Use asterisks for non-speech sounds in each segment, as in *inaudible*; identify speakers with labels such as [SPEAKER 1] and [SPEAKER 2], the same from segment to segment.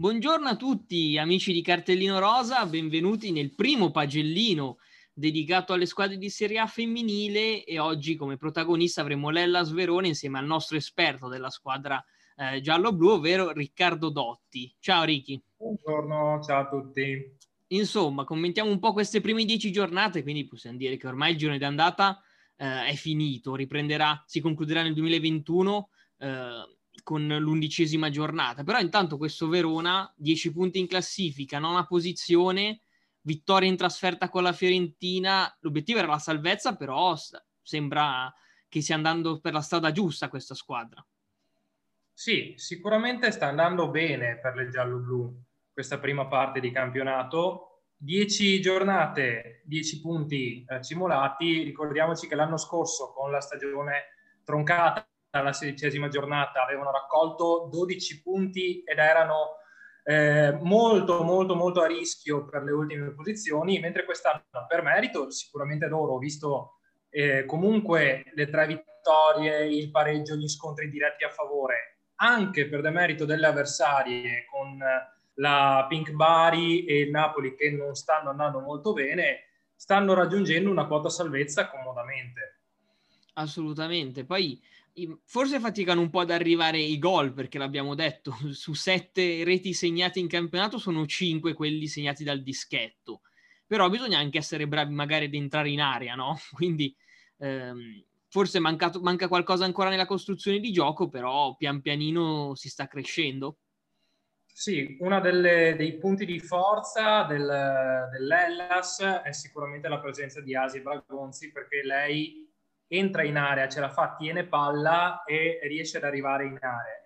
[SPEAKER 1] Buongiorno a tutti amici di Cartellino Rosa, benvenuti nel primo pagellino dedicato alle squadre di Serie A femminile e oggi come protagonista avremo Lella Sverone insieme al nostro esperto della squadra eh, giallo-blu, ovvero Riccardo Dotti. Ciao Ricky.
[SPEAKER 2] Buongiorno, ciao a tutti.
[SPEAKER 1] Insomma, commentiamo un po' queste prime dieci giornate, quindi possiamo dire che ormai il girone d'andata eh, è finito, riprenderà, si concluderà nel 2021. Eh, con l'undicesima giornata. Però intanto questo Verona, 10 punti in classifica, nona posizione, vittoria in trasferta con la Fiorentina. L'obiettivo era la salvezza, però sembra che stia andando per la strada giusta questa squadra.
[SPEAKER 2] Sì, sicuramente sta andando bene per le giallo-blu questa prima parte di campionato. 10 giornate, 10 punti eh. Ricordiamoci che l'anno scorso con la stagione troncata alla sedicesima giornata avevano raccolto 12 punti ed erano eh, molto molto molto a rischio per le ultime posizioni, mentre quest'anno per merito sicuramente loro, visto eh, comunque le tre vittorie, il pareggio, gli scontri diretti a favore, anche per demerito delle avversarie con la Pink Bari e il Napoli che non stanno andando molto bene, stanno raggiungendo una quota salvezza comodamente.
[SPEAKER 1] Assolutamente. Poi forse faticano un po' ad arrivare i gol, perché l'abbiamo detto, *laughs* su sette reti segnate in campionato sono cinque quelli segnati dal dischetto. Però bisogna anche essere bravi magari ad entrare in area, no? *laughs* Quindi ehm, forse mancato, manca qualcosa ancora nella costruzione di gioco, però pian pianino si sta crescendo.
[SPEAKER 2] Sì, uno dei punti di forza del, dell'Ellas è sicuramente la presenza di Asi Bragonzi, perché lei entra in area, ce la fa, tiene palla e riesce ad arrivare in area.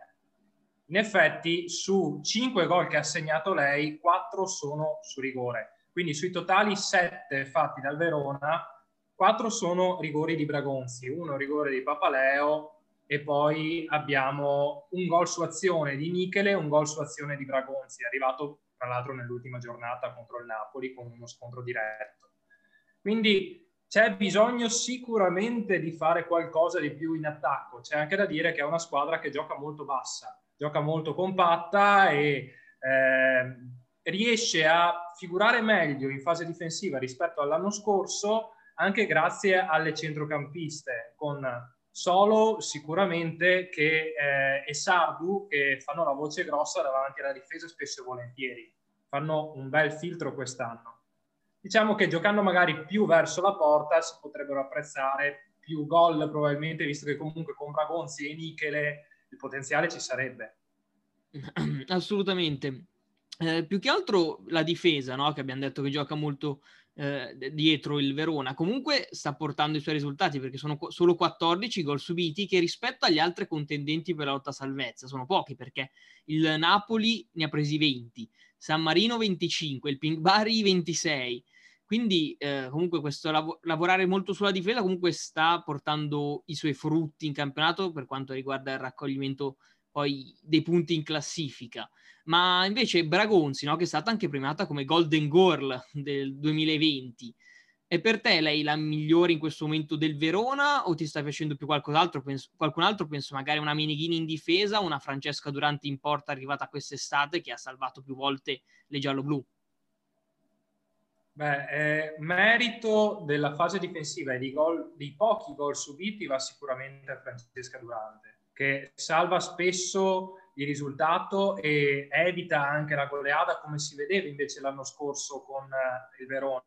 [SPEAKER 2] In effetti, su 5 gol che ha segnato lei, 4 sono su rigore. Quindi sui totali 7 fatti dal Verona, 4 sono rigori di Bragonzi, uno rigore di Papaleo e poi abbiamo un gol su azione di Michele e un gol su azione di Bragonzi, arrivato tra l'altro nell'ultima giornata contro il Napoli con uno scontro diretto. Quindi c'è bisogno sicuramente di fare qualcosa di più in attacco. C'è anche da dire che è una squadra che gioca molto bassa, gioca molto compatta e eh, riesce a figurare meglio in fase difensiva rispetto all'anno scorso, anche grazie alle centrocampiste, con Solo sicuramente che eh, e Sardu che fanno la voce grossa davanti alla difesa spesso e volentieri. Fanno un bel filtro quest'anno diciamo che giocando magari più verso la porta si potrebbero apprezzare più gol probabilmente, visto che comunque con Bragonzi e Michele il potenziale ci sarebbe. *clears throat*
[SPEAKER 1] Assolutamente. Eh, più che altro la difesa, no? che abbiamo detto che gioca molto eh, dietro il Verona, comunque sta portando i suoi risultati perché sono co- solo 14 gol subiti che rispetto agli altri contendenti per la lotta salvezza sono pochi perché il Napoli ne ha presi 20, San Marino 25, il Pink Bari 26, quindi eh, comunque questo lav- lavorare molto sulla difesa comunque sta portando i suoi frutti in campionato per quanto riguarda il raccoglimento poi dei punti in classifica. Ma invece Bragonzi, no, che è stata anche premiata come Golden Girl del 2020, è per te lei la migliore in questo momento del Verona o ti sta piacendo più qualcos'altro? Penso, qualcun altro, penso magari una Meneghini in difesa, una Francesca Durante in porta arrivata quest'estate che ha salvato più volte le giallo-blu.
[SPEAKER 2] Beh, eh, merito della fase difensiva e di gol, dei pochi gol subiti va sicuramente a Francesca Durante, che salva spesso il risultato e evita anche la goleada come si vedeva invece l'anno scorso con eh, il Verona.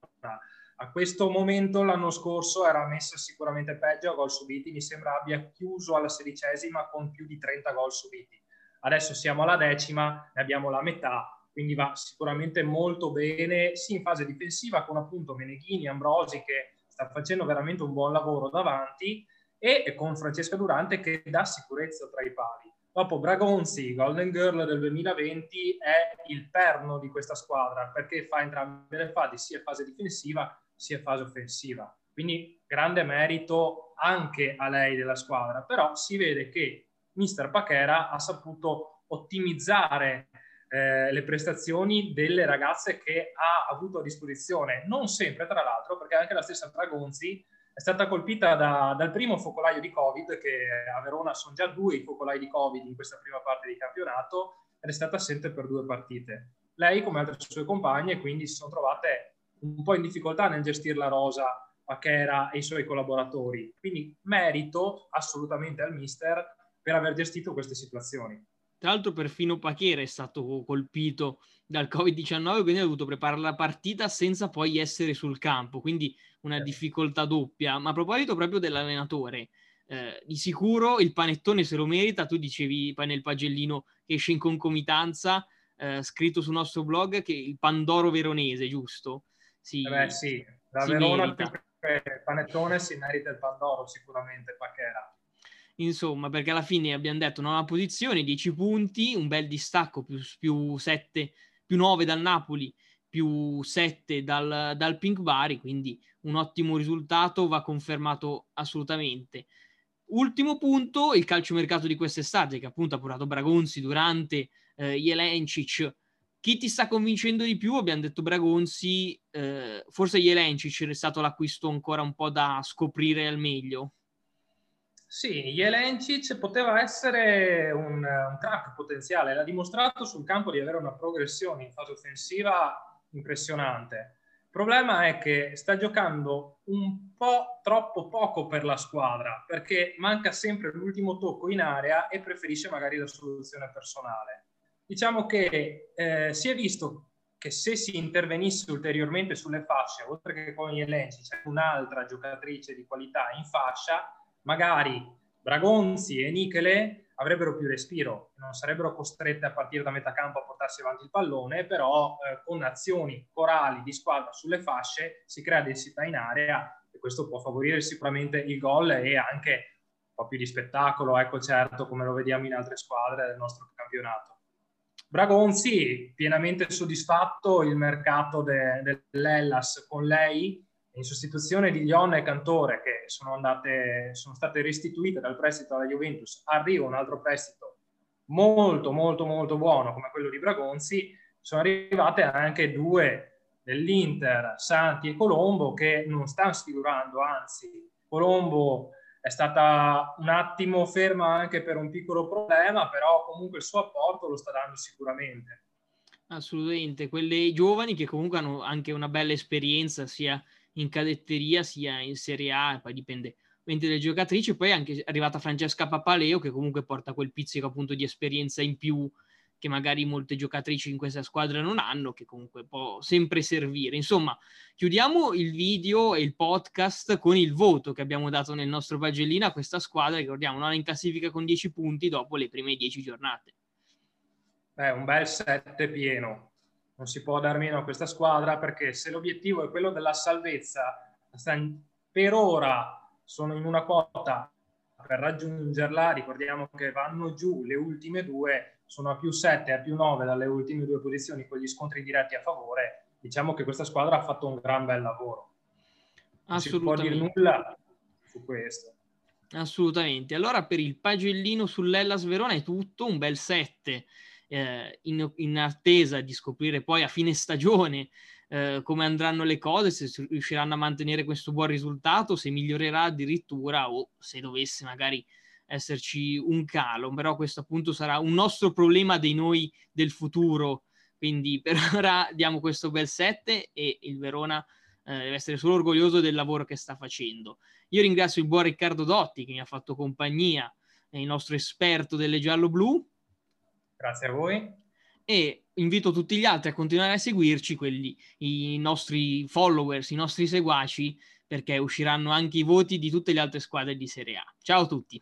[SPEAKER 2] A questo momento l'anno scorso era messa sicuramente peggio a gol subiti, mi sembra abbia chiuso alla sedicesima con più di 30 gol subiti. Adesso siamo alla decima, ne abbiamo la metà, quindi va sicuramente molto bene sia in fase difensiva con appunto Meneghini, Ambrosi che sta facendo veramente un buon lavoro davanti e con Francesca Durante che dà sicurezza tra i pali. Dopo Bragonzi, Golden Girl del 2020, è il perno di questa squadra perché fa entrambe le fasi, sia fase difensiva sia fase offensiva. Quindi grande merito anche a lei della squadra, però si vede che Mister Pachera ha saputo ottimizzare eh, le prestazioni delle ragazze che ha avuto a disposizione, non sempre tra l'altro, perché anche la stessa Dragonzi è stata colpita da, dal primo focolaio di Covid, che a Verona sono già due i focolai di Covid in questa prima parte di campionato, ed è stata assente per due partite. Lei, come altre sue compagne, quindi si sono trovate un po' in difficoltà nel gestire la rosa Pachera e i suoi collaboratori. Quindi merito assolutamente al mister per aver gestito queste situazioni.
[SPEAKER 1] Tra l'altro perfino Pachera è stato colpito dal Covid-19, quindi ha dovuto preparare la partita senza poi essere sul campo, quindi una difficoltà doppia. Ma a proposito proprio dell'allenatore, eh, di sicuro il panettone se lo merita, tu dicevi nel pagellino che esce in concomitanza, eh, scritto sul nostro blog, che il Pandoro veronese, giusto?
[SPEAKER 2] Sì, eh beh, sì. da Verona merita. il panettone si merita il Pandoro sicuramente, Pachera
[SPEAKER 1] insomma, perché alla fine abbiamo detto nona posizione, 10 punti, un bel distacco più, più 7, più 9 dal Napoli, più 7 dal, dal Pink Bari, quindi un ottimo risultato, va confermato assolutamente. Ultimo punto, il calciomercato di quest'estate, che appunto ha portato Bragonzi durante eh, Jelencic. Chi ti sta convincendo di più? Abbiamo detto Bragonzi, eh, forse Jelencic è stato l'acquisto ancora un po' da scoprire al meglio.
[SPEAKER 2] Sì, Jelencic poteva essere un, un crack potenziale, l'ha dimostrato sul campo di avere una progressione in fase offensiva impressionante. Il problema è che sta giocando un po' troppo poco per la squadra, perché manca sempre l'ultimo tocco in area e preferisce magari la soluzione personale. Diciamo che eh, si è visto che se si intervenisse ulteriormente sulle fasce, oltre che con Jelencic, un'altra giocatrice di qualità in fascia, magari Bragonzi e Nichele avrebbero più respiro, non sarebbero costrette a partire da metà campo a portarsi avanti il pallone, però eh, con azioni corali di squadra sulle fasce si crea densità in area e questo può favorire sicuramente il gol e anche un po' più di spettacolo, ecco certo come lo vediamo in altre squadre del nostro campionato. Bragonzi pienamente soddisfatto il mercato de, dell'Ellas con lei in sostituzione di Lion e Cantore che sono, andate, sono state restituite dal prestito alla Juventus, arriva un altro prestito molto molto molto buono come quello di Bragonzi, sono arrivate anche due dell'Inter, Santi e Colombo, che non stanno sfigurando, anzi Colombo è stata un attimo ferma anche per un piccolo problema, però comunque il suo apporto lo sta dando sicuramente.
[SPEAKER 1] Assolutamente, quelle giovani che comunque hanno anche una bella esperienza sia in cadetteria sia in Serie A, poi dipende dalle giocatrici. Poi è anche arrivata Francesca Papaleo che comunque porta quel pizzico appunto di esperienza in più che magari molte giocatrici in questa squadra non hanno, che comunque può sempre servire. Insomma, chiudiamo il video e il podcast con il voto che abbiamo dato nel nostro pagellino a questa squadra, ricordiamo, non è in classifica con 10 punti dopo le prime 10 giornate.
[SPEAKER 2] Beh, un bel 7 pieno non si può dar meno a questa squadra perché se l'obiettivo è quello della salvezza, per ora sono in una quota per raggiungerla, ricordiamo che vanno giù le ultime due, sono a più 7 e a più 9 dalle ultime due posizioni con gli scontri diretti a favore, diciamo che questa squadra ha fatto un gran bel lavoro. Non si può dire nulla su questo.
[SPEAKER 1] Assolutamente. Allora per il pagellino sull'Ellas Verona è tutto, un bel 7 eh, in, in, attesa di scoprire poi a fine stagione eh, come andranno le cose, se riusciranno a mantenere questo buon risultato, se migliorerà addirittura o se dovesse magari esserci un calo, però questo appunto sarà un nostro problema dei noi del futuro, quindi per *laughs* ora diamo questo bel 7 e il Verona eh, deve essere solo orgoglioso del lavoro che sta facendo. Io ringrazio il buon Riccardo Dotti che mi ha fatto compagnia, il nostro esperto delle giallo-blu,
[SPEAKER 2] Grazie a voi.
[SPEAKER 1] E invito tutti gli altri a continuare a seguirci, quelli, i nostri followers, i nostri seguaci, perché usciranno anche i voti di tutte le altre squadre di Serie A. Ciao a tutti.